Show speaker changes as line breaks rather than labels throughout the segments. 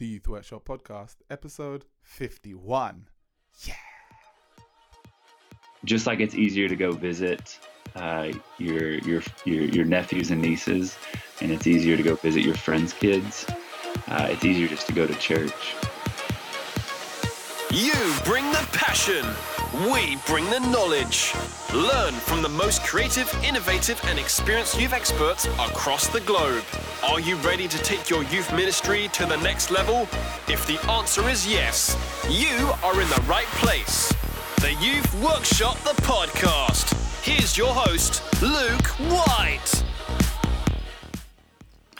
the Youth Workshop Podcast, episode 51. Yeah.
Just like it's easier to go visit uh, your, your your your nephews and nieces, and it's easier to go visit your friends' kids. Uh, it's easier just to go to church.
You bring the passion. We bring the knowledge. Learn from the most creative, innovative, and experienced youth experts across the globe. Are you ready to take your youth ministry to the next level? If the answer is yes, you are in the right place. The Youth Workshop, the podcast. Here's your host, Luke Whyte.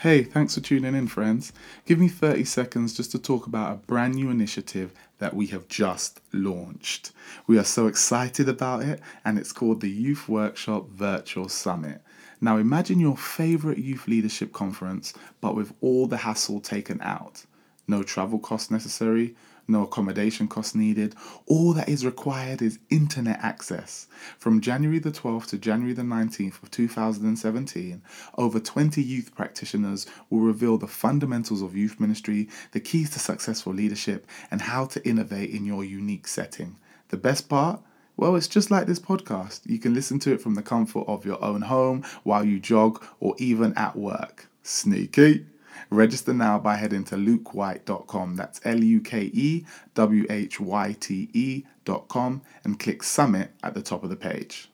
Hey, thanks for tuning in, friends. Give me 30 seconds just to talk about a brand new initiative that we have just launched. We are so excited about it, and it's called the Youth Workshop Virtual Summit. Now, imagine your favorite youth leadership conference, but with all the hassle taken out. No travel costs necessary, no accommodation costs needed. All that is required is internet access. From January the 12th to January the 19th of 2017, over 20 youth practitioners will reveal the fundamentals of youth ministry, the keys to successful leadership, and how to innovate in your unique setting. The best part? Well, it's just like this podcast. You can listen to it from the comfort of your own home while you jog or even at work. Sneaky! Register now by heading to lukewhyte.com. That's L U K E W H Y T E.com and click Summit at the top of the page.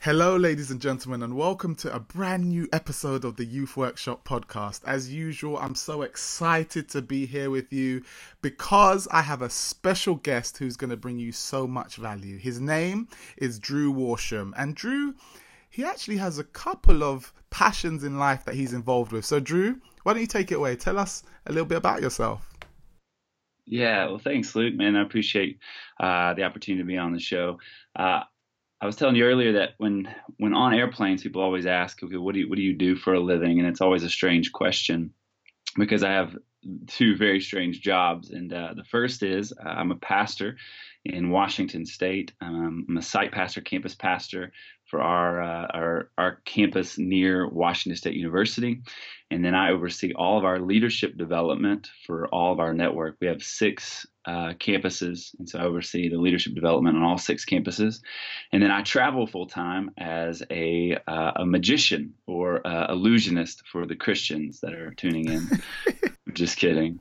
Hello, ladies and gentlemen, and welcome to a brand new episode of the Youth Workshop podcast. As usual, I'm so excited to be here with you because I have a special guest who's going to bring you so much value. His name is Drew Worsham, and Drew, he actually has a couple of passions in life that he's involved with. So, Drew, why don't you take it away? Tell us a little bit about yourself.
Yeah, well, thanks, Luke. Man, I appreciate uh, the opportunity to be on the show. Uh, I was telling you earlier that when when on airplanes, people always ask, "Okay, what do you what do you do for a living?" And it's always a strange question because I have two very strange jobs. And uh, the first is uh, I'm a pastor in Washington State. Um, I'm a site pastor, campus pastor for our, uh, our our campus near Washington State University, and then I oversee all of our leadership development for all of our network. We have six uh, campuses, and so I oversee the leadership development on all six campuses. And then I travel full time as a uh, a magician or illusionist for the Christians that are tuning in. Just kidding.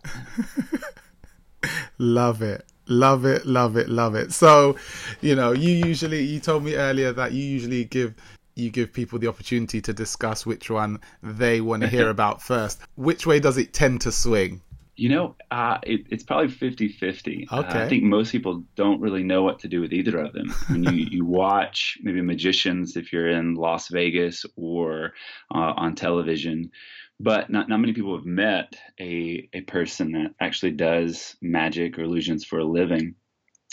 Love it. Love it, love it, love it. So, you know, you usually you told me earlier that you usually give you give people the opportunity to discuss which one they want to hear about first. Which way does it tend to swing?
You know, uh, it, it's probably 50 50.
Okay. Uh,
I think most people don't really know what to do with either of them. When you, you watch maybe magicians, if you're in Las Vegas or uh, on television, but not, not many people have met a, a person that actually does magic or illusions for a living.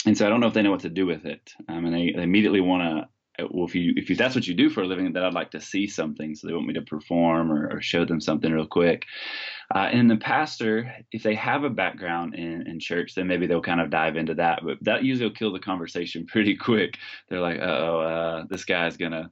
And so I don't know if they know what to do with it. Um, and they, they immediately want to well, if you if you, that's what you do for a living, then I'd like to see something. So they want me to perform or, or show them something real quick. Uh, and the pastor, if they have a background in, in church, then maybe they'll kind of dive into that. But that usually will kill the conversation pretty quick. They're like, oh, uh, this guy's gonna,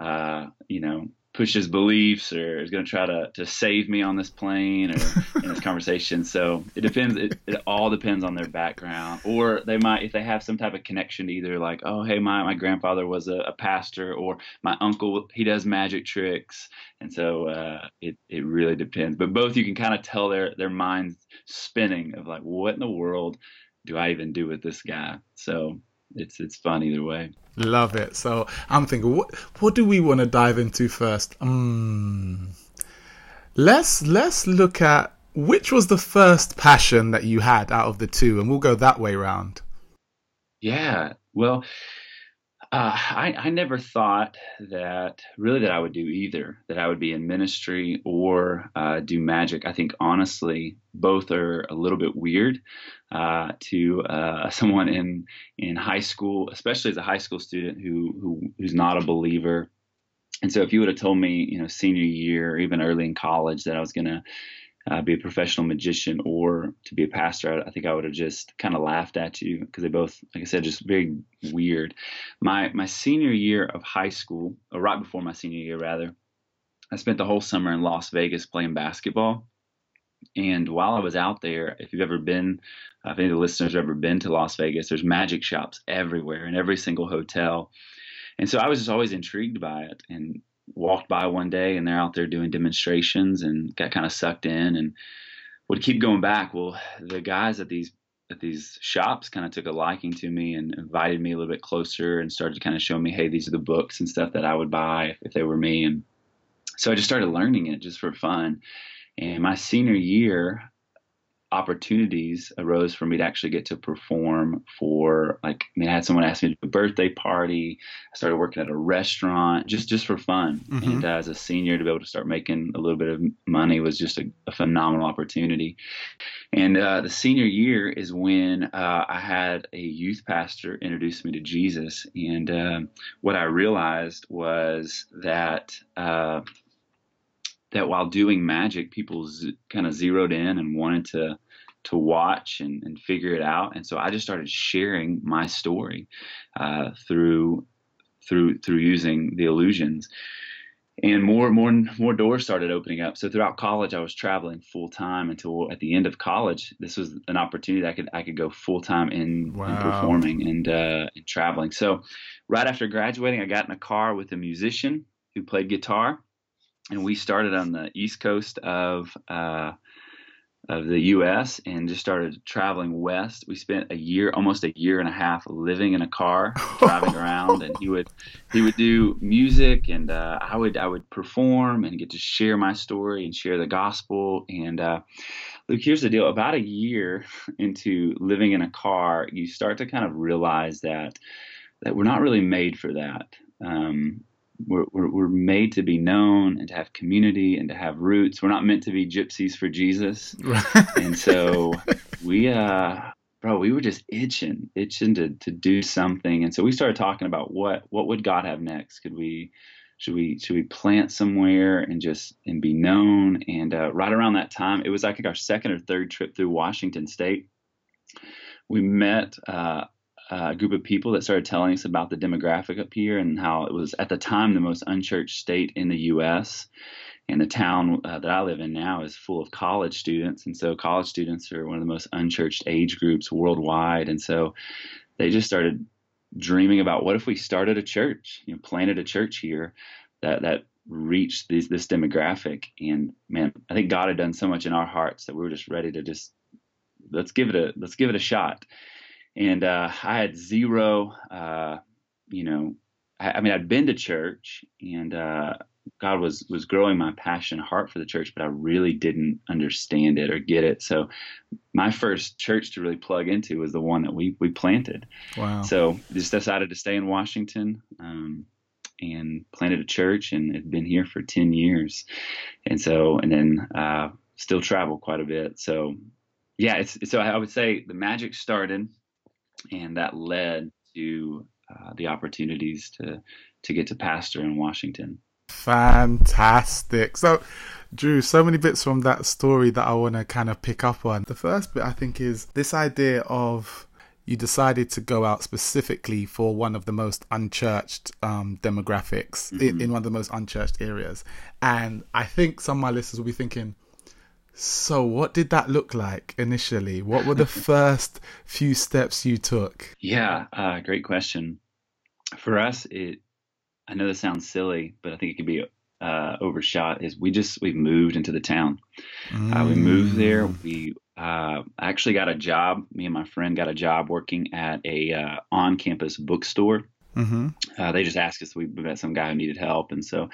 uh, you know, push his beliefs or is going to try to, to save me on this plane or in this conversation. So it depends. It, it, all depends on their background, or they might, if they have some type of connection to either like, oh, hey, my, my grandfather was a, a pastor or my uncle, he does magic tricks. And so uh, it, it really depends. But both you can kind of tell their, their minds spinning of like, what in the world do I even do with this guy? So it's it's fun either way.
Love it. So I'm thinking, what what do we want to dive into first? Um, let's let's look at which was the first passion that you had out of the two, and we'll go that way round.
Yeah. Well, uh, I, I never thought that really that I would do either, that I would be in ministry or uh, do magic. I think honestly, both are a little bit weird uh, to uh, someone in in high school, especially as a high school student who, who who's not a believer. And so, if you would have told me, you know, senior year or even early in college that I was going to uh, be a professional magician or to be a pastor, I, I think I would have just kind of laughed at you because they both, like I said, just very weird. My my senior year of high school, or right before my senior year rather, I spent the whole summer in Las Vegas playing basketball. And while I was out there, if you've ever been, uh, if any of the listeners have ever been to Las Vegas, there's magic shops everywhere in every single hotel. And so I was just always intrigued by it and walked by one day and they're out there doing demonstrations and got kind of sucked in and would keep going back. Well, the guys at these at these shops kind of took a liking to me and invited me a little bit closer and started to kind of show me, hey, these are the books and stuff that I would buy if, if they were me. And so I just started learning it just for fun. And my senior year, opportunities arose for me to actually get to perform for like I mean I had someone ask me to do a birthday party. I started working at a restaurant just just for fun. Mm-hmm. And uh, as a senior to be able to start making a little bit of money was just a, a phenomenal opportunity. And uh, the senior year is when uh, I had a youth pastor introduce me to Jesus. And uh, what I realized was that uh, that while doing magic, people z- kind of zeroed in and wanted to to watch and, and figure it out. And so I just started sharing my story uh, through through through using the illusions. And more more more doors started opening up. So throughout college, I was traveling full time until at the end of college. This was an opportunity that I could I could go full time in, wow. in, performing and uh, and traveling. So right after graduating, I got in a car with a musician who played guitar, and we started on the east coast of uh, of the U.S. and just started traveling west. We spent a year, almost a year and a half, living in a car, driving around, and he would he would do music, and uh, I would I would perform and get to share my story and share the gospel. And uh, Luke, here's the deal: about a year into living in a car, you start to kind of realize that that we're not really made for that. Um, we're, we're, we're, made to be known and to have community and to have roots. We're not meant to be gypsies for Jesus. and so we, uh, bro, we were just itching, itching to, to do something. And so we started talking about what, what would God have next? Could we, should we, should we plant somewhere and just, and be known? And, uh, right around that time, it was like our second or third trip through Washington state. We met, uh, a group of people that started telling us about the demographic up here and how it was at the time the most unchurched state in the U.S. And the town uh, that I live in now is full of college students, and so college students are one of the most unchurched age groups worldwide. And so they just started dreaming about what if we started a church, you know, planted a church here that that reached these, this demographic. And man, I think God had done so much in our hearts that we were just ready to just let's give it a let's give it a shot and uh, I had zero, uh, you know, I, I, mean, I'd been to church, and uh, God was was growing my passion, heart for the church, but I really didn't understand it or get it. So, my first church to really plug into was the one that we we planted. Wow! So, just decided to stay in Washington. Um, and planted a church and have been here for 10 years. And so, and then, uh, still travel quite a bit. So yeah, it's, so I would say the magic started and that led to uh, the opportunities to to get to pastor in Washington.
Fantastic. So, Drew, so many bits from that story that I want to kind of pick up on. The first bit I think is this idea of you decided to go out specifically for one of the most unchurched um, demographics mm-hmm. in, in, one of the most unchurched areas. And I think some of my listeners will be thinking, so, what did that look like initially? What were the first few steps you took?
Yeah, uh, great question. For us, it I know this sounds silly, but I think it could be uh, overshot. Is we just we moved into the town. Mm. Uh, we moved there. Mm. We uh, actually got a job. Me and my friend got a job working at a uh, on-campus bookstore. Mm-hmm. Uh, they just asked us. We met some guy who needed help, and so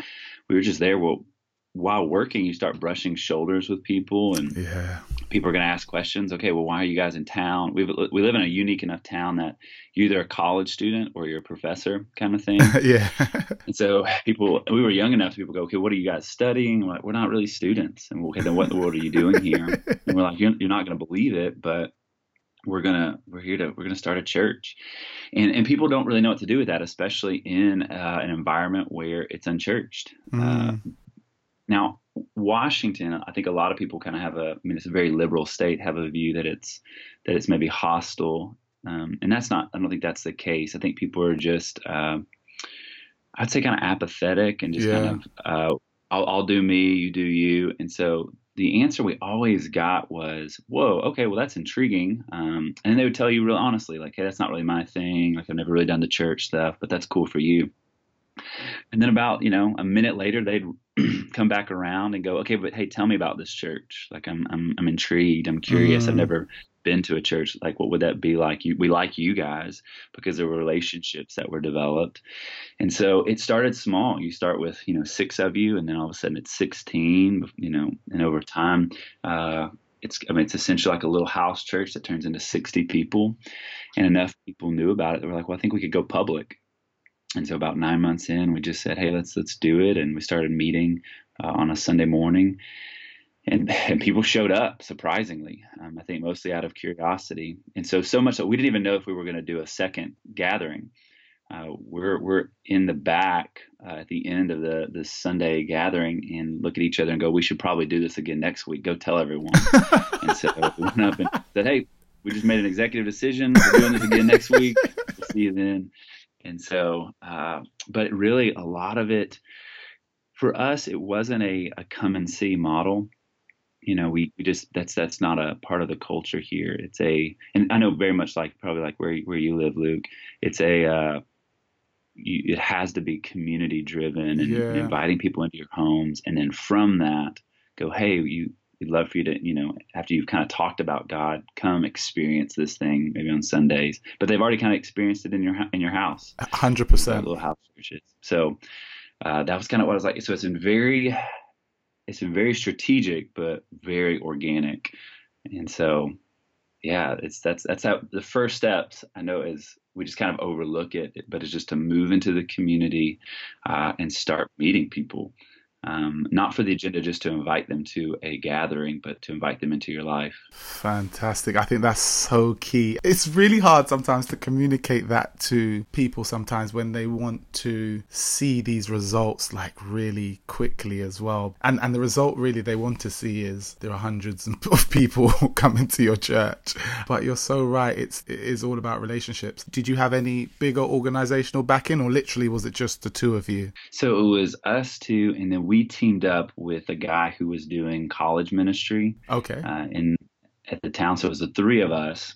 we were just there. Well, while working, you start brushing shoulders with people, and yeah. people are going to ask questions. Okay, well, why are you guys in town? We we live in a unique enough town that you're either a college student or you're a professor, kind of thing.
yeah.
and so people, we were young enough. People go, okay, what are you guys studying? We're, like, we're not really students. And okay, then what in the world are you doing here? and we're like, you're, you're not going to believe it, but we're gonna we're here to we're gonna start a church and and people don't really know what to do with that especially in uh, an environment where it's unchurched mm. uh, now, Washington, I think a lot of people kind of have a, I mean, it's a very liberal state, have a view that it's that it's maybe hostile, um, and that's not. I don't think that's the case. I think people are just, uh, I'd say, kind of apathetic and just yeah. kind of, uh, I'll, I'll do me, you do you, and so the answer we always got was, "Whoa, okay, well that's intriguing," um, and they would tell you real honestly, like, "Hey, that's not really my thing. Like, I've never really done the church stuff, but that's cool for you." And then about you know a minute later, they'd come back around and go, "Okay, but hey, tell me about this church. Like, I'm I'm I'm intrigued. I'm curious. Mm. I've never been to a church. Like, what would that be like? You, we like you guys because there were relationships that were developed, and so it started small. You start with you know six of you, and then all of a sudden it's sixteen. You know, and over time. Uh, it's I mean it's essentially like a little house church that turns into 60 people and enough people knew about it they were like well I think we could go public and so about nine months in, we just said, "Hey, let's let's do it," and we started meeting uh, on a Sunday morning, and, and people showed up surprisingly. Um, I think mostly out of curiosity, and so so much that we didn't even know if we were going to do a second gathering. Uh, we're we're in the back uh, at the end of the the Sunday gathering and look at each other and go, "We should probably do this again next week. Go tell everyone." and so we went up and said, "Hey, we just made an executive decision. We're doing this again next week. We'll see you then." And so, uh, but really, a lot of it for us, it wasn't a, a come and see model. You know, we, we just that's that's not a part of the culture here. It's a, and I know very much like probably like where where you live, Luke. It's a uh, you, it has to be community driven and, yeah. and inviting people into your homes, and then from that, go, hey, you we'd love for you to, you know, after you've kind of talked about God, come experience this thing maybe on Sundays. But they've already kind of experienced it in your in your house.
Hundred percent.
Little house churches. So uh, that was kind of what I was like. So it's been very, it's been very strategic, but very organic. And so, yeah, it's that's that's how the first steps. I know is we just kind of overlook it, but it's just to move into the community uh, and start meeting people um, not for the agenda just to invite them to a gathering, but to invite them into your life.
Fantastic. I think that's so key. It's really hard sometimes to communicate that to people sometimes when they want to see these results like really quickly as well. And and the result really they want to see is there are hundreds of people coming to your church. But you're so right. It's it is all about relationships. Did you have any bigger organizational backing or literally was it just the two of you?
So it was us two and then we teamed up with a guy who was doing college ministry.
Okay.
Uh, in at the town, so it was the three of us,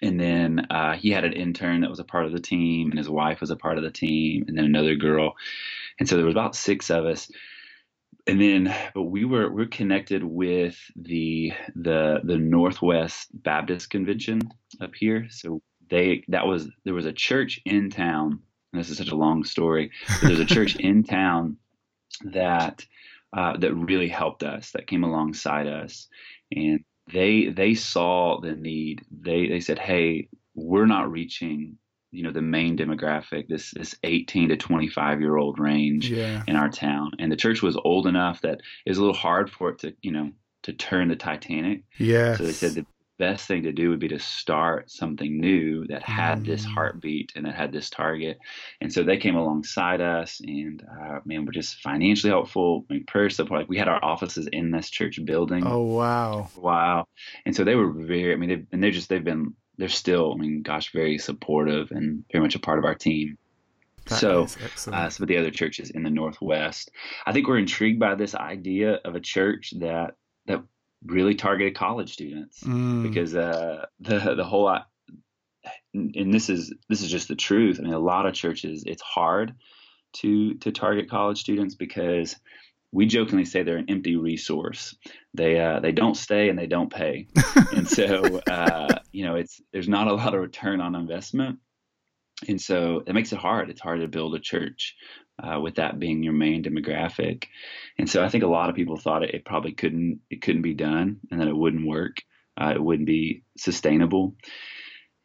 and then uh, he had an intern that was a part of the team, and his wife was a part of the team, and then another girl, and so there was about six of us. And then, but we were we're connected with the the the Northwest Baptist Convention up here. So they that was there was a church in town. And this is such a long story. There's a church in town that uh, that really helped us, that came alongside us, and they they saw the need. They they said, "Hey, we're not reaching." You know the main demographic, this this 18 to 25 year old range
yeah.
in our town, and the church was old enough that it was a little hard for it to you know to turn the Titanic.
Yeah.
So they said the best thing to do would be to start something new that had mm. this heartbeat and that had this target. And so they came alongside us, and uh, man, we're just financially helpful. I mean, prayer support. Like we had our offices in this church building.
Oh wow,
wow! And so they were very. I mean, they and they're just they've been they're still. I mean, gosh, very supportive and very much a part of our team.
That
so, uh, some of the other churches in the Northwest, I think we're intrigued by this idea of a church that that really targeted college students
mm.
because uh, the the whole lot, and this is this is just the truth. I mean, a lot of churches it's hard to to target college students because we jokingly say they're an empty resource. They uh, they don't stay and they don't pay, and so uh, you know it's there's not a lot of return on investment, and so it makes it hard. It's hard to build a church uh, with that being your main demographic. And so I think a lot of people thought it, it probably couldn't it couldn't be done and that it wouldn't work. Uh, it wouldn't be sustainable.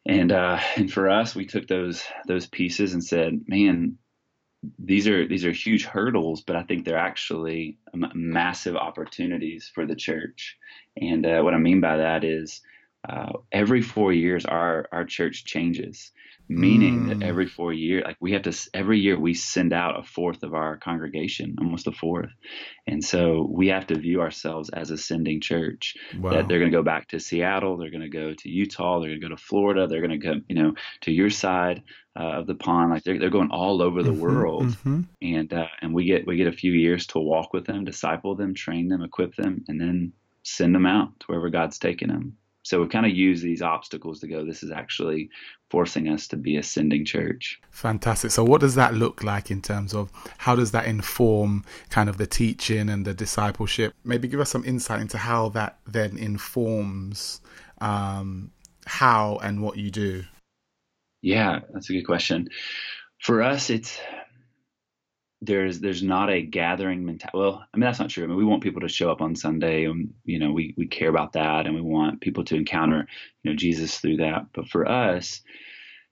And uh, and for us, we took those those pieces and said, man, these are these are huge hurdles, but I think they're actually massive opportunities for the church. And uh, what I mean by that is, uh, every four years, our our church changes. Meaning mm. that every four years, like we have to, every year we send out a fourth of our congregation, almost a fourth. And so we have to view ourselves as a sending church wow. that they're going to go back to Seattle, they're going to go to Utah, they're going to go to Florida, they're going to go, you know, to your side uh, of the pond. Like they're, they're going all over the mm-hmm, world. Mm-hmm. And, uh, and we get, we get a few years to walk with them, disciple them, train them, equip them, and then send them out to wherever God's taking them. So we kind of use these obstacles to go, this is actually forcing us to be a sending church.
Fantastic. So, what does that look like in terms of how does that inform kind of the teaching and the discipleship? Maybe give us some insight into how that then informs um, how and what you do.
Yeah, that's a good question. For us, it's there's there's not a gathering mentality. Well, I mean that's not true. I mean we want people to show up on Sunday, and you know we we care about that, and we want people to encounter you know Jesus through that. But for us,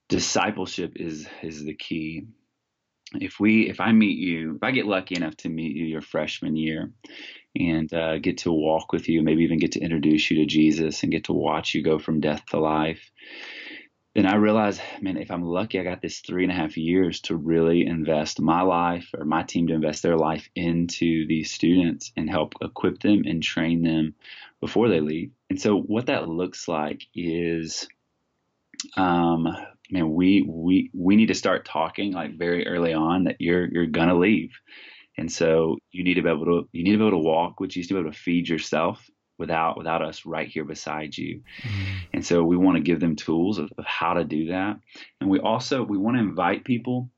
discipleship is is the key. If we if I meet you, if I get lucky enough to meet you your freshman year, and uh, get to walk with you, maybe even get to introduce you to Jesus, and get to watch you go from death to life then I realized, man, if I'm lucky, I got this three and a half years to really invest my life or my team to invest their life into these students and help equip them and train them before they leave. And so, what that looks like is, um, man, we we we need to start talking like very early on that you're you're gonna leave, and so you need to be able to you need to be able to walk, which you need to be able to feed yourself without without us right here beside you. Mm-hmm. And so we want to give them tools of, of, how to do that. And we also we want to invite people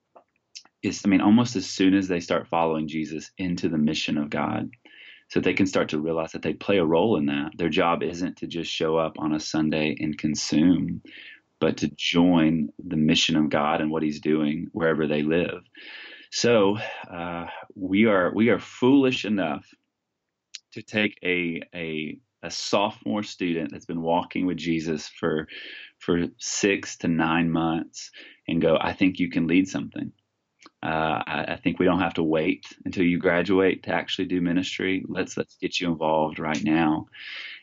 is I mean almost as soon as they start following Jesus into the mission of God. So they can start to realize that they play a role in that. Their job isn't to just show up on a Sunday and consume, but to join the mission of God and what He's doing wherever they live. So uh, we are we are foolish enough to take a a a sophomore student that's been walking with Jesus for for six to nine months and go, I think you can lead something. Uh, I, I, think we don't have to wait until you graduate to actually do ministry. Let's let's get you involved right now.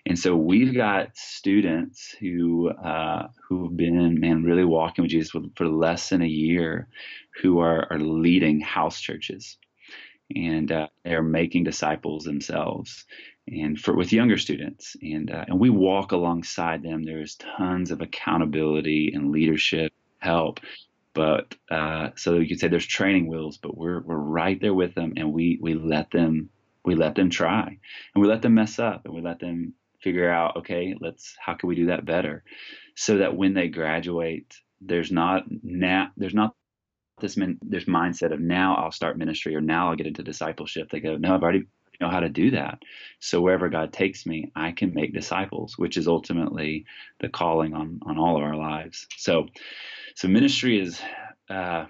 And so we've got students who uh, who've been man really walking with Jesus for, for less than a year, who are, are leading house churches and uh, they're making disciples themselves and for with younger students. And uh, and we walk alongside them. There's tons of accountability and leadership help but uh, so you could say there's training wheels but we're we're right there with them and we we let them we let them try and we let them mess up and we let them figure out okay let's how can we do that better? So that when they graduate there's not now there's not this min, this mindset of now I'll start ministry or now I'll get into discipleship. They go, no, I've already know how to do that. So wherever God takes me, I can make disciples, which is ultimately the calling on on all of our lives. So, so ministry is. Uh,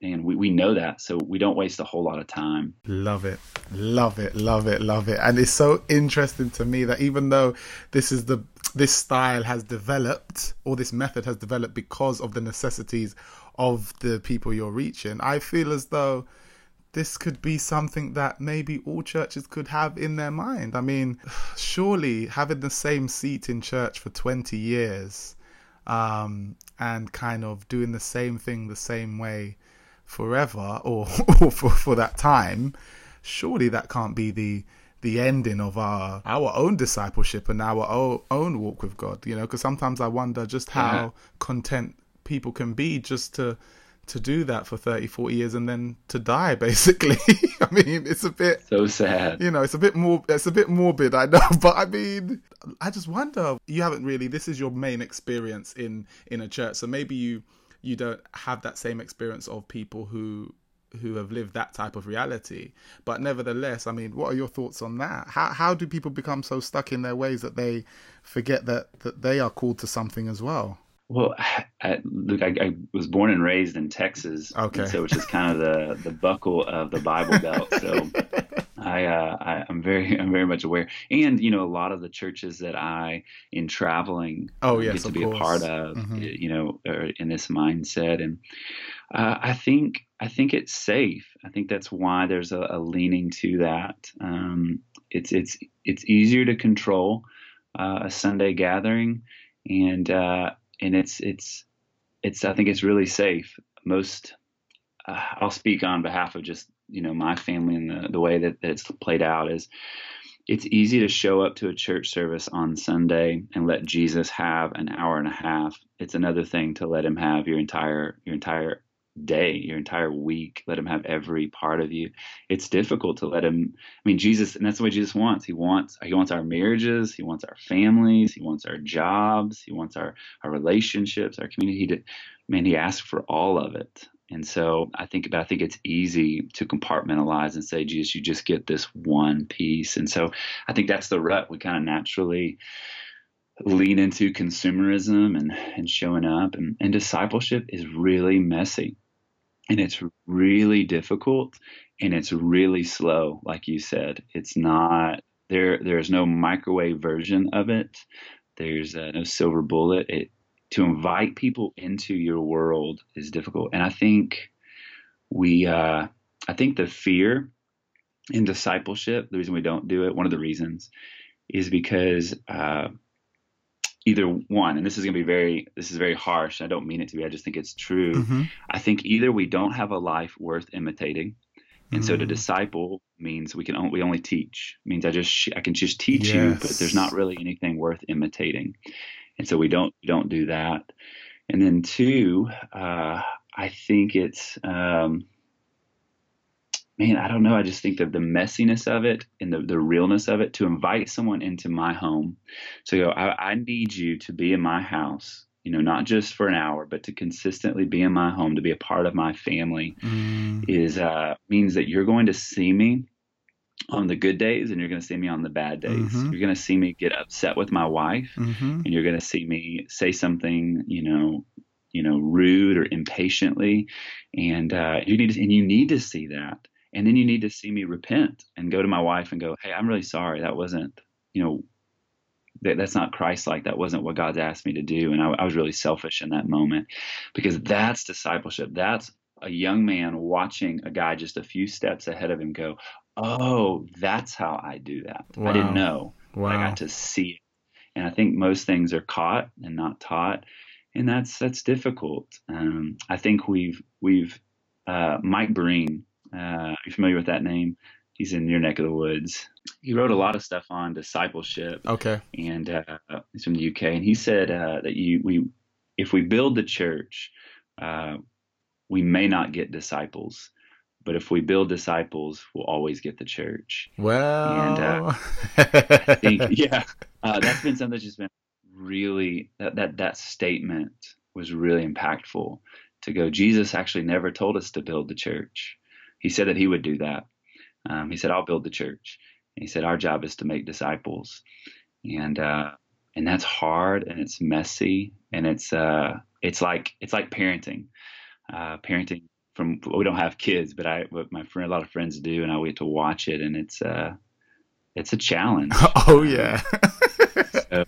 and we, we know that so we don't waste a whole lot of time
love it love it love it love it and it's so interesting to me that even though this is the this style has developed or this method has developed because of the necessities of the people you're reaching. I feel as though this could be something that maybe all churches could have in their mind. I mean, surely having the same seat in church for 20 years um, and kind of doing the same thing the same way forever or, or for, for that time, surely that can't be the the ending of our our own discipleship and our own, own walk with God you know because sometimes I wonder just how yeah. content people can be just to to do that for 30 40 years and then to die basically. I mean it's a bit
so sad.
you know it's a bit more it's a bit morbid i know but i mean i just wonder you haven't really this is your main experience in in a church. So maybe you you don't have that same experience of people who who have lived that type of reality. But nevertheless i mean what are your thoughts on that? How how do people become so stuck in their ways that they forget that that they are called to something as well
well, I, look, I, I, was born and raised in Texas,
okay.
so which is kind of the the buckle of the Bible Belt. So I, uh, I am very I'm very much aware, and you know a lot of the churches that I in traveling
oh yes,
get to be
course.
a part of, mm-hmm. you know, in this mindset, and uh, I think I think it's safe. I think that's why there's a, a leaning to that. Um, it's it's it's easier to control uh, a Sunday gathering and uh, and it's it's it's I think it's really safe. Most uh, I'll speak on behalf of just you know my family and the the way that, that it's played out is it's easy to show up to a church service on Sunday and let Jesus have an hour and a half. It's another thing to let him have your entire your entire day, your entire week. Let him have every part of you. It's difficult to let him. I mean, Jesus, and that's what Jesus wants. He wants he wants our marriages. He wants our families. He wants our jobs. He wants our our relationships, our community. He man, he asks for all of it. And so I think, but I think it's easy to compartmentalize and say, Jesus, you just get this one piece. And so I think that's the rut we kind of naturally lean into consumerism and, and showing up. And, and discipleship is really messy and it's really difficult and it's really slow. Like you said, it's not there. There's no microwave version of it. There's uh, no silver bullet. It, to invite people into your world is difficult. And I think we, uh, I think the fear in discipleship, the reason we don't do it, one of the reasons is because uh, either one, and this is going to be very, this is very harsh. I don't mean it to be. I just think it's true. Mm-hmm. I think either we don't have a life worth imitating, and mm-hmm. so to mm. disciple means we can only, we only teach. It means I just I can just teach yes. you, but there's not really anything worth imitating and so we don't we don't do that. And then two, uh, I think it's um, man, I don't know. I just think that the messiness of it and the, the realness of it to invite someone into my home. You know, I, I need you to be in my house you know, not just for an hour, but to consistently be in my home, to be a part of my family, mm. is uh, means that you're going to see me on the good days and you're going to see me on the bad days. Mm-hmm. You're going to see me get upset with my wife mm-hmm. and you're going to see me say something, you know, you know, rude or impatiently. And, uh, you need to, and you need to see that. And then you need to see me repent and go to my wife and go, Hey, I'm really sorry. That wasn't, you know, that, that's not Christ like. That wasn't what God's asked me to do. And I, I was really selfish in that moment because that's discipleship. That's a young man watching a guy just a few steps ahead of him go, oh, that's how I do that. Wow. I didn't know. Wow. I got to see it. And I think most things are caught and not taught. And that's that's difficult. Um, I think we've we've uh, Mike Breen. Uh, you familiar with that name? He's in your neck of the woods. He wrote a lot of stuff on discipleship.
Okay.
And uh, he's from the UK, and he said uh, that you we if we build the church, uh, we may not get disciples, but if we build disciples, we'll always get the church.
Well, and uh,
I think yeah, uh, that's been something that's just been really that that that statement was really impactful. To go, Jesus actually never told us to build the church. He said that he would do that. Um, he said, "I'll build the church." And he said, "Our job is to make disciples," and uh, and that's hard and it's messy and it's uh it's like it's like parenting. Uh, parenting from we don't have kids, but I but my friend a lot of friends do, and I get to watch it, and it's uh it's a challenge.
Oh yeah.
so,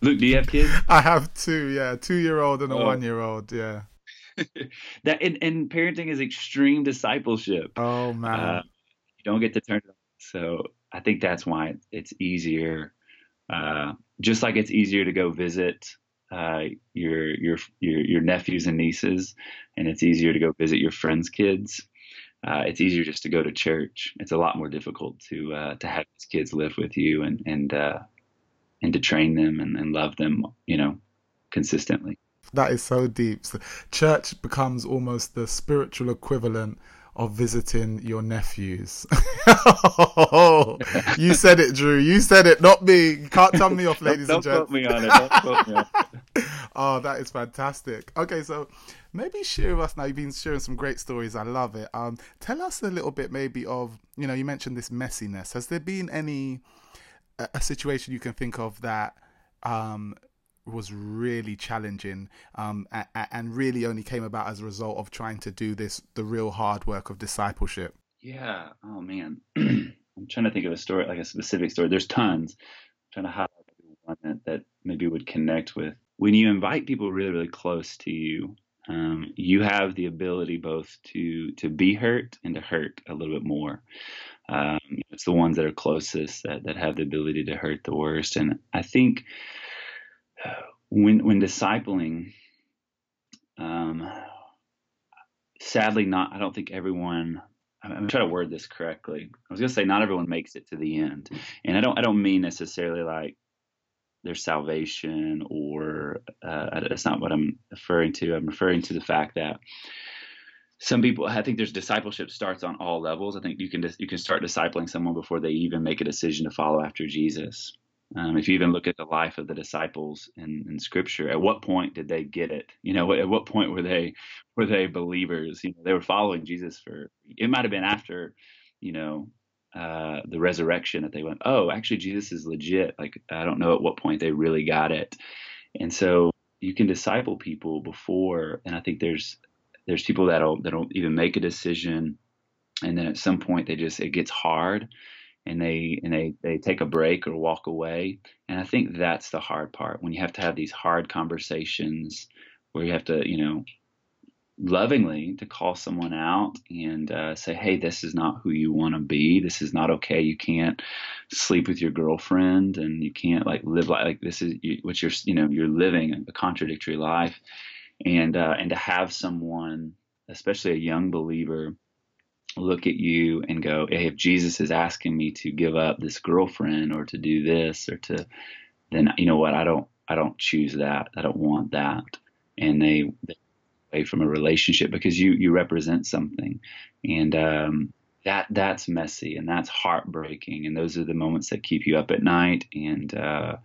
Luke, do you have kids?
I have two. Yeah, two year old and a oh. one year old. Yeah.
that and, and, parenting is extreme discipleship.
Oh man, uh,
you don't get to turn. So I think that's why it's easier. Uh, just like it's easier to go visit uh, your, your your your nephews and nieces, and it's easier to go visit your friends' kids. Uh, it's easier just to go to church. It's a lot more difficult to uh, to have these kids live with you and and uh, and to train them and, and love them, you know, consistently.
That is so deep. So church becomes almost the spiritual equivalent of visiting your nephews. you said it, Drew. You said it, not me. You can't tell me off, ladies
don't,
don't
and gentlemen. Put me on it. Don't put me on it.
oh, that is fantastic. Okay, so maybe share with us now. You've been sharing some great stories. I love it. Um, tell us a little bit, maybe of you know, you mentioned this messiness. Has there been any a, a situation you can think of that um, was really challenging um, and, really only came about as a result of trying to do this the real hard work of discipleship.
Yeah. Oh man. I'm trying to think of a story like a specific story. There's tons. I'm trying to highlight one that, that maybe would connect with. When you invite people really really close to you um, you have the ability both to to be hurt and to hurt a little bit more. Um, it's the ones that are closest that, that have the ability to hurt the worst. And i think when when discipling, um, sadly, not. I don't think everyone. I'm going to try to word this correctly. I was going to say not everyone makes it to the end, and I don't. I don't mean necessarily like their salvation or uh, that's not what I'm referring to. I'm referring to the fact that some people i think there's discipleship starts on all levels i think you can you can start discipling someone before they even make a decision to follow after jesus um, if you even look at the life of the disciples in, in scripture at what point did they get it? You know at what point were they were they believers? You know they were following jesus for it might have been after you know uh, the resurrection that they went oh actually jesus is legit. Like i don't know at what point they really got it. And so you can disciple people before and i think there's there's people that'll that'll even make a decision and then at some point they just it gets hard and they and they they take a break or walk away. And i think that's the hard part when you have to have these hard conversations where you have to you know lovingly to call someone out and uh, say hey this is not who you want to be. This is not okay. You can't sleep with your girlfriend and you can't like live like, like this is you, what you're you know you're living a contradictory life. And uh, and to have someone, especially a young believer, look at you and go, "Hey, if Jesus is asking me to give up this girlfriend or to do this or to," then you know what? I don't I don't choose that. I don't want that. And they, they away from a relationship because you you represent something, and um, that that's messy and that's heartbreaking. And those are the moments that keep you up at night and. Uh,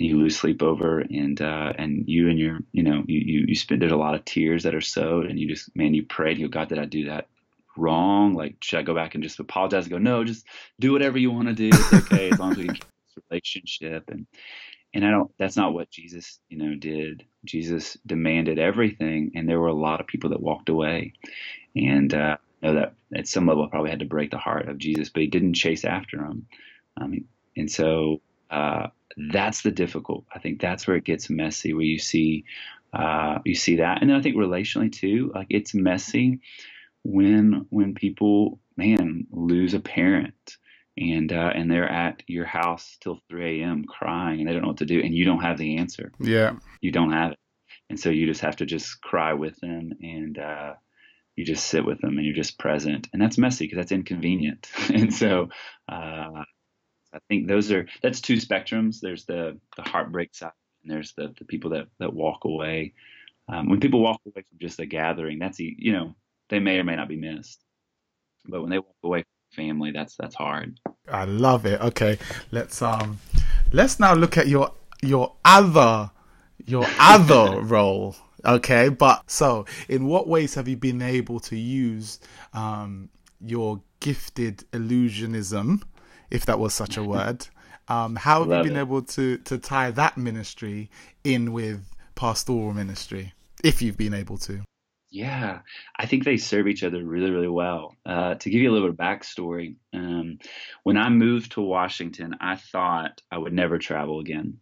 you lose sleep over and uh, and you and your you know you, you you spend there's a lot of tears that are sowed and you just man you pray you go God did I do that wrong like should I go back and just apologize and go no just do whatever you want to do it's okay as long as we can keep this relationship and and I don't that's not what Jesus you know did. Jesus demanded everything and there were a lot of people that walked away. And uh, know that at some level I probably had to break the heart of Jesus but he didn't chase after him. Um, and so uh, that's the difficult. I think that's where it gets messy, where you see uh, you see that, and then I think relationally too, like it's messy when when people man lose a parent and uh, and they're at your house till 3 a.m. crying and they don't know what to do and you don't have the answer.
Yeah,
you don't have it, and so you just have to just cry with them and uh, you just sit with them and you're just present, and that's messy because that's inconvenient. and so uh, I think those are that's two spectrums. There's the the heartbreak side, and there's the the people that that walk away. Um, when people walk away from just a gathering, that's you know they may or may not be missed, but when they walk away from family, that's that's hard.
I love it. Okay, let's um let's now look at your your other your other role. Okay, but so in what ways have you been able to use um your gifted illusionism if that was such a word. Um, how have Love you been it. able to to tie that ministry in with pastoral ministry, if you've been able to?
Yeah, I think they serve each other really, really well. Uh, to give you a little bit of backstory, um, when I moved to Washington, I thought I would never travel again.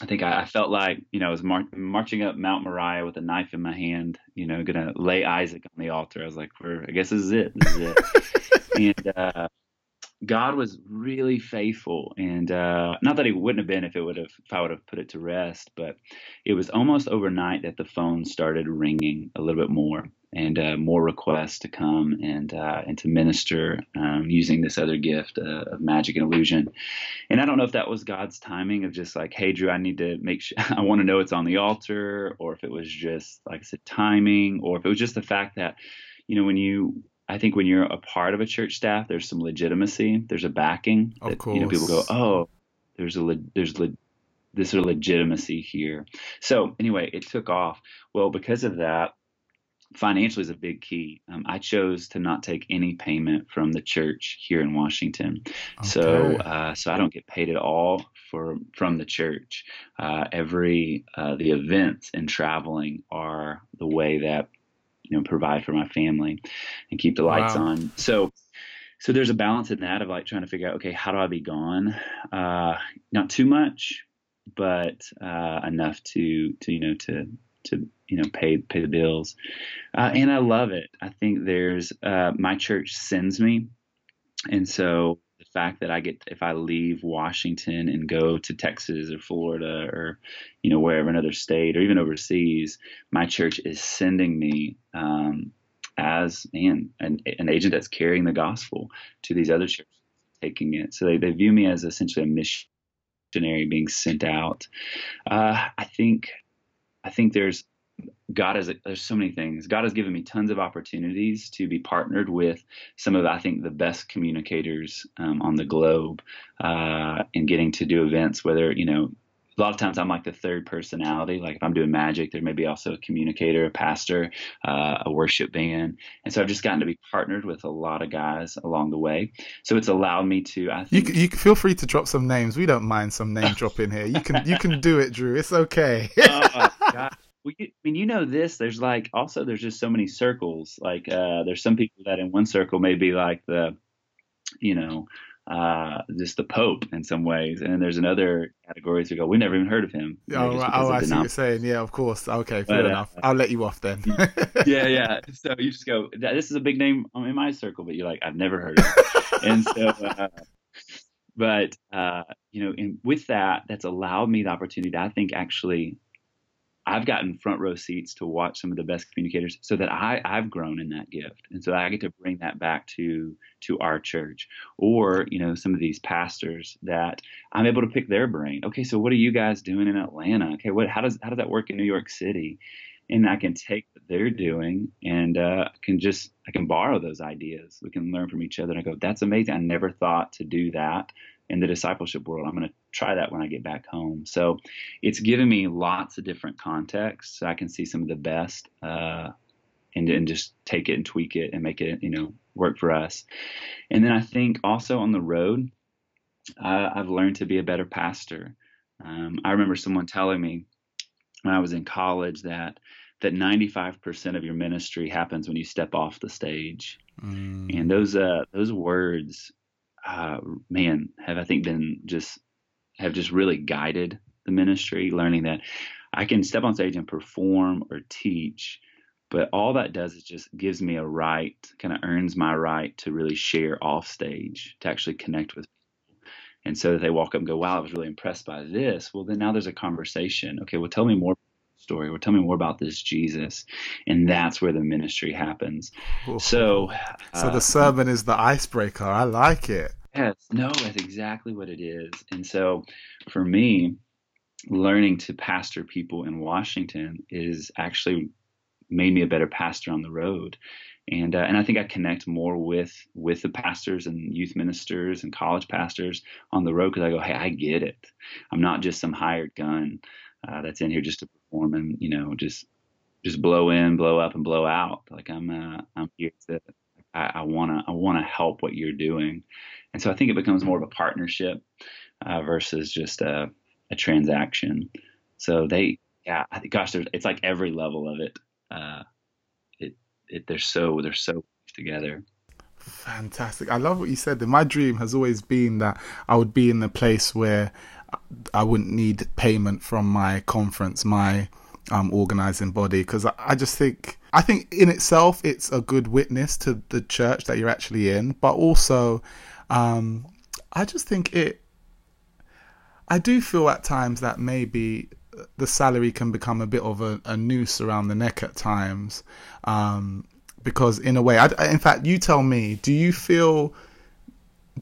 I think I, I felt like, you know, I was mar- marching up Mount Moriah with a knife in my hand, you know, going to lay Isaac on the altar. I was like, I guess this is it. This is it. and uh, God was really faithful, and uh, not that He wouldn't have been if it would have if I would have put it to rest, but it was almost overnight that the phone started ringing a little bit more, and uh, more requests to come and uh, and to minister um, using this other gift uh, of magic and illusion. And I don't know if that was God's timing of just like, hey Drew, I need to make sure I want to know it's on the altar, or if it was just like I said, timing, or if it was just the fact that you know when you I think when you're a part of a church staff, there's some legitimacy. There's a backing.
Of
that,
course.
You know, people go, oh, there's a le- there's le- this sort of legitimacy here. So anyway, it took off. Well, because of that, financially is a big key. Um, I chose to not take any payment from the church here in Washington, okay. so uh, so I don't get paid at all for from the church. Uh, every uh, the events and traveling are the way that you know provide for my family and keep the lights wow. on. So so there's a balance in that of like trying to figure out okay how do I be gone? Uh, not too much, but uh, enough to to you know to to you know pay pay the bills. Uh, and I love it. I think there's uh, my church sends me, and so fact that I get if I leave Washington and go to Texas or Florida or you know wherever another state or even overseas, my church is sending me um, as man an, an agent that's carrying the gospel to these other churches, taking it. So they, they view me as essentially a missionary being sent out. Uh, I think I think there's God has there's so many things. God has given me tons of opportunities to be partnered with some of I think the best communicators um, on the globe, uh, in getting to do events. Whether you know, a lot of times I'm like the third personality. Like if I'm doing magic, there may be also a communicator, a pastor, uh, a worship band, and so I've just gotten to be partnered with a lot of guys along the way. So it's allowed me to. I think
you, you feel free to drop some names. We don't mind some name dropping here. You can you can do it, Drew. It's okay.
oh, well, you, I mean, you know this. There's like also there's just so many circles. Like uh, there's some people that in one circle may be like the, you know, uh, just the Pope in some ways, and then there's another categories who go, we never even heard of him.
Oh, right. oh I see what you're saying. Yeah, of course. Okay, fair but, uh, enough. Uh, I'll let you off then.
yeah, yeah. So you just go, this is a big name in my circle, but you're like, I've never heard of him. and so, uh, but uh, you know, and with that, that's allowed me the opportunity to, I think, actually I've gotten front row seats to watch some of the best communicators so that I, I've grown in that gift. And so I get to bring that back to to our church. Or, you know, some of these pastors that I'm able to pick their brain. Okay, so what are you guys doing in Atlanta? Okay, what how does how does that work in New York City? And I can take what they're doing and uh, can just I can borrow those ideas. We can learn from each other and I go, that's amazing. I never thought to do that in the discipleship world. I'm going to try that when I get back home. So it's given me lots of different contexts. So I can see some of the best uh, and, and just take it and tweak it and make it, you know, work for us. And then I think also on the road, uh, I've learned to be a better pastor. Um, I remember someone telling me when I was in college that that 95% of your ministry happens when you step off the stage. Mm. And those uh, those words uh, man, have I think been just have just really guided the ministry, learning that I can step on stage and perform or teach, but all that does is just gives me a right, kind of earns my right to really share off stage, to actually connect with. And so that they walk up and go, wow, I was really impressed by this. Well, then now there's a conversation. Okay, well, tell me more story or tell me more about this Jesus. And that's where the ministry happens. Ooh. So,
so uh, the sermon is the icebreaker. I like it.
Yes, no, that's exactly what it is. And so for me, learning to pastor people in Washington is actually made me a better pastor on the road. And, uh, and I think I connect more with with the pastors and youth ministers and college pastors on the road because I go, hey, I get it. I'm not just some hired gun uh, that's in here just to and you know just just blow in, blow up, and blow out. Like I'm uh, I'm here to I, wanna I wanna help what you're doing, and so I think it becomes more of a partnership uh, versus just a, a, transaction. So they yeah, I think gosh, there's it's like every level of it. Uh, it it they're so they're so together.
Fantastic. I love what you said. My dream has always been that I would be in a place where I wouldn't need payment from my conference, my um, organizing body, because I, I, just think I think in itself it's a good witness to the church that you're actually in, but also um, I just think it. I do feel at times that maybe the salary can become a bit of a, a noose around the neck at times, um, because in a way, I, in fact, you tell me, do you feel?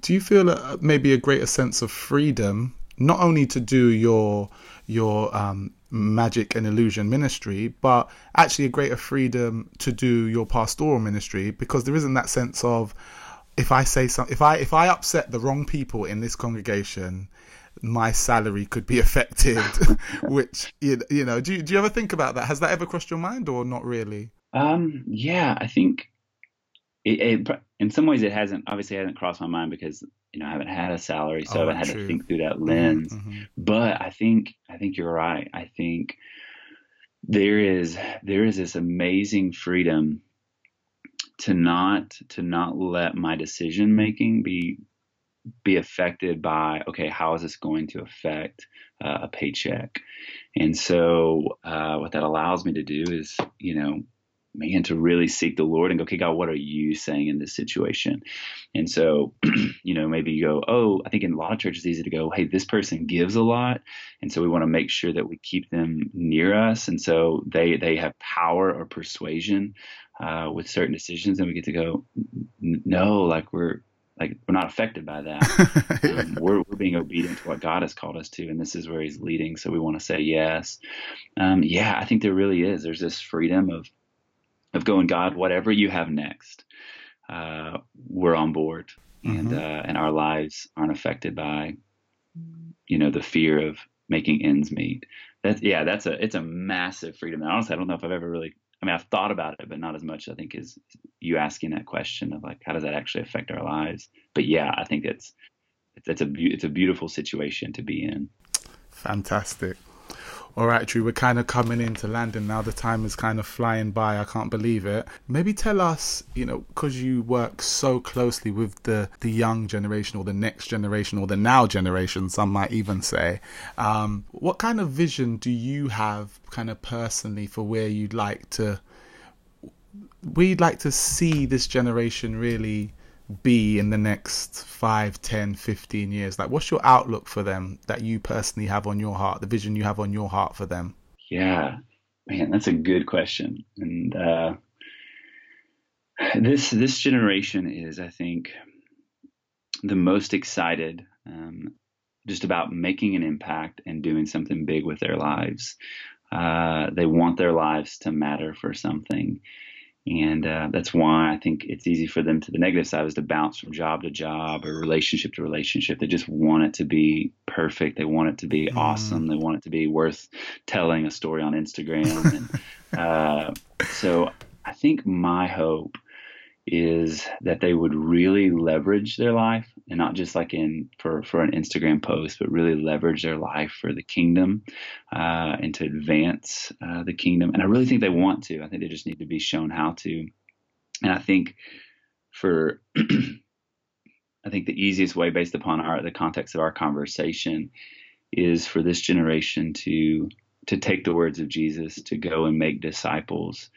Do you feel a, maybe a greater sense of freedom not only to do your your um, magic and illusion ministry, but actually a greater freedom to do your pastoral ministry because there isn't that sense of if I say something, if I if I upset the wrong people in this congregation, my salary could be affected. which you, you know, do you, do you ever think about that? Has that ever crossed your mind or not really?
Um, yeah, I think it, it, in some ways it hasn't obviously hasn't crossed my mind because you know I haven't had a salary, so oh, I haven't had true. to think through that mm-hmm, lens. Mm-hmm. But I think I think you're right. I think there is there is this amazing freedom to not to not let my decision making be be affected by okay how is this going to affect uh, a paycheck and so uh, what that allows me to do is you know man, to really seek the Lord and go, okay, God, what are you saying in this situation? And so, you know, maybe you go, oh, I think in a lot of churches it's easy to go, hey, this person gives a lot, and so we want to make sure that we keep them near us, and so they they have power or persuasion uh, with certain decisions, and we get to go, no, like we're like we're not affected by that. um, we're, we're being obedient to what God has called us to, and this is where He's leading. So we want to say yes. Um, yeah, I think there really is. There's this freedom of of going, God, whatever you have next, uh, we're on board, mm-hmm. and uh, and our lives aren't affected by, you know, the fear of making ends meet. That's yeah, that's a it's a massive freedom. And honestly, I don't know if I've ever really. I mean, I've thought about it, but not as much. I think is you asking that question of like, how does that actually affect our lives? But yeah, I think it's it's, it's a it's a beautiful situation to be in.
Fantastic. All right, Drew, we're kind of coming into landing now. The time is kind of flying by. I can't believe it. Maybe tell us, you know, because you work so closely with the, the young generation or the next generation or the now generation, some might even say, um, what kind of vision do you have, kind of personally, for where you'd like to, we'd like to see this generation really be in the next 5 10 15 years? Like what's your outlook for them that you personally have on your heart the vision you have on your heart for them?
Yeah. Man that's a good question. And uh, this this generation is i think the most excited um, just about making an impact and doing something big with their lives. Uh, they want their lives to matter for something and uh, that's why I think it's easy for them to the negative side is to bounce from job to job or relationship to relationship. They just want it to be perfect. They want it to be mm. awesome. They want it to be worth telling a story on Instagram. and, uh, so I think my hope is that they would really leverage their life and not just like in for for an Instagram post, but really leverage their life for the kingdom uh, and to advance uh, the kingdom. And I really think they want to. I think they just need to be shown how to. And I think for I think the easiest way, based upon our the context of our conversation, is for this generation to to take the words of Jesus, to go and make disciples,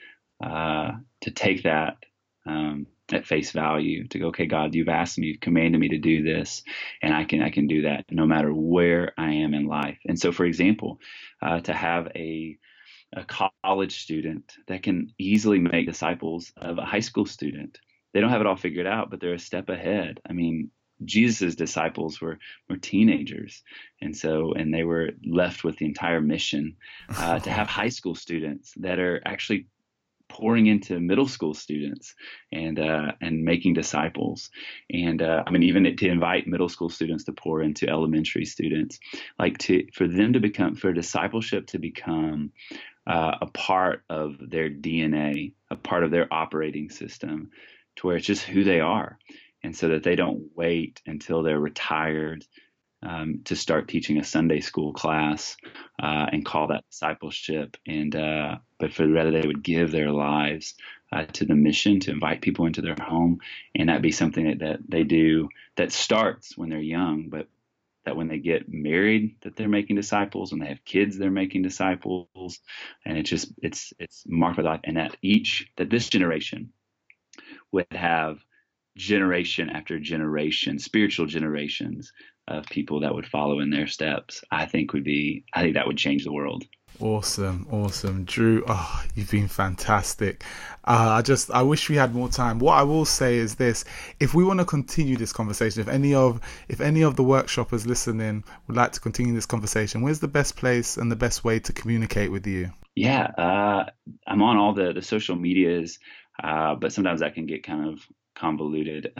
uh, to take that um, at face value to go, okay, God, you've asked me, you've commanded me to do this, and I can I can do that no matter where I am in life. And so, for example, uh, to have a a college student that can easily make disciples of a high school student. They don't have it all figured out, but they're a step ahead. I mean, Jesus' disciples were were teenagers, and so and they were left with the entire mission uh, to have high school students that are actually pouring into middle school students and uh, and making disciples. And uh, I mean even to invite middle school students to pour into elementary students like to for them to become for discipleship to become uh, a part of their DNA a part of their operating system to where it's just who they are. And so that they don't wait until they're retired um, to start teaching a Sunday school class uh, and call that discipleship. And uh, but for the rather they would give their lives uh, to the mission to invite people into their home, and that be something that, that they do that starts when they're young, but that when they get married that they're making disciples. When they have kids they're making disciples. And it's just it's it's marked by life. And that each that this generation would have generation after generation spiritual generations of people that would follow in their steps, I think would be, I think that would change the world.
Awesome, awesome, Drew. Oh, you've been fantastic. Uh, I just, I wish we had more time. What I will say is this: if we want to continue this conversation, if any of, if any of the workshoppers listening would like to continue this conversation, where's the best place and the best way to communicate with you?
Yeah, uh, I'm on all the the social medias, uh, but sometimes that can get kind of convoluted.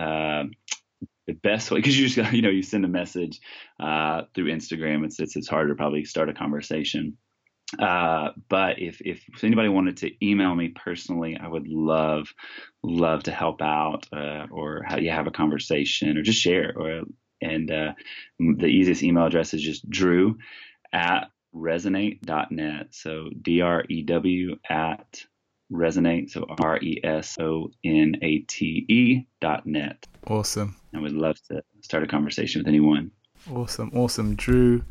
The best way because you just you know you send a message uh, through Instagram. It's, it's it's harder to probably start a conversation. Uh, but if if anybody wanted to email me personally, I would love love to help out uh, or how you have a conversation or just share. Or and uh, the easiest email address is just Drew at resonate.net. So D R E W at resonate. So R E S O N A T E dot net.
Awesome.
I would love to start a conversation with anyone.
Awesome, awesome, Drew.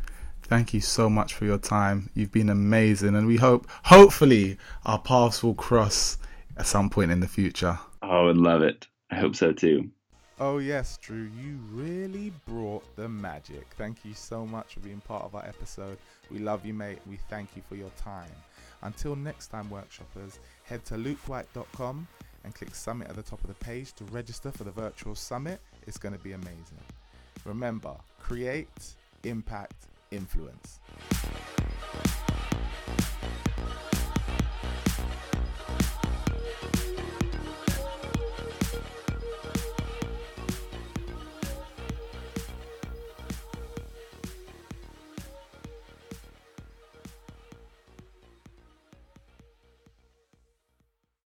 Thank you so much for your time. You've been amazing, and we hope, hopefully, our paths will cross at some point in the future.
Oh, I would love it. I hope so too.
Oh, yes, Drew, you really brought the magic. Thank you so much for being part of our episode. We love you, mate. We thank you for your time. Until next time, workshoppers, head to lukewhyte.com and click Summit at the top of the page to register for the virtual summit. It's going to be amazing. Remember, create, impact, influence.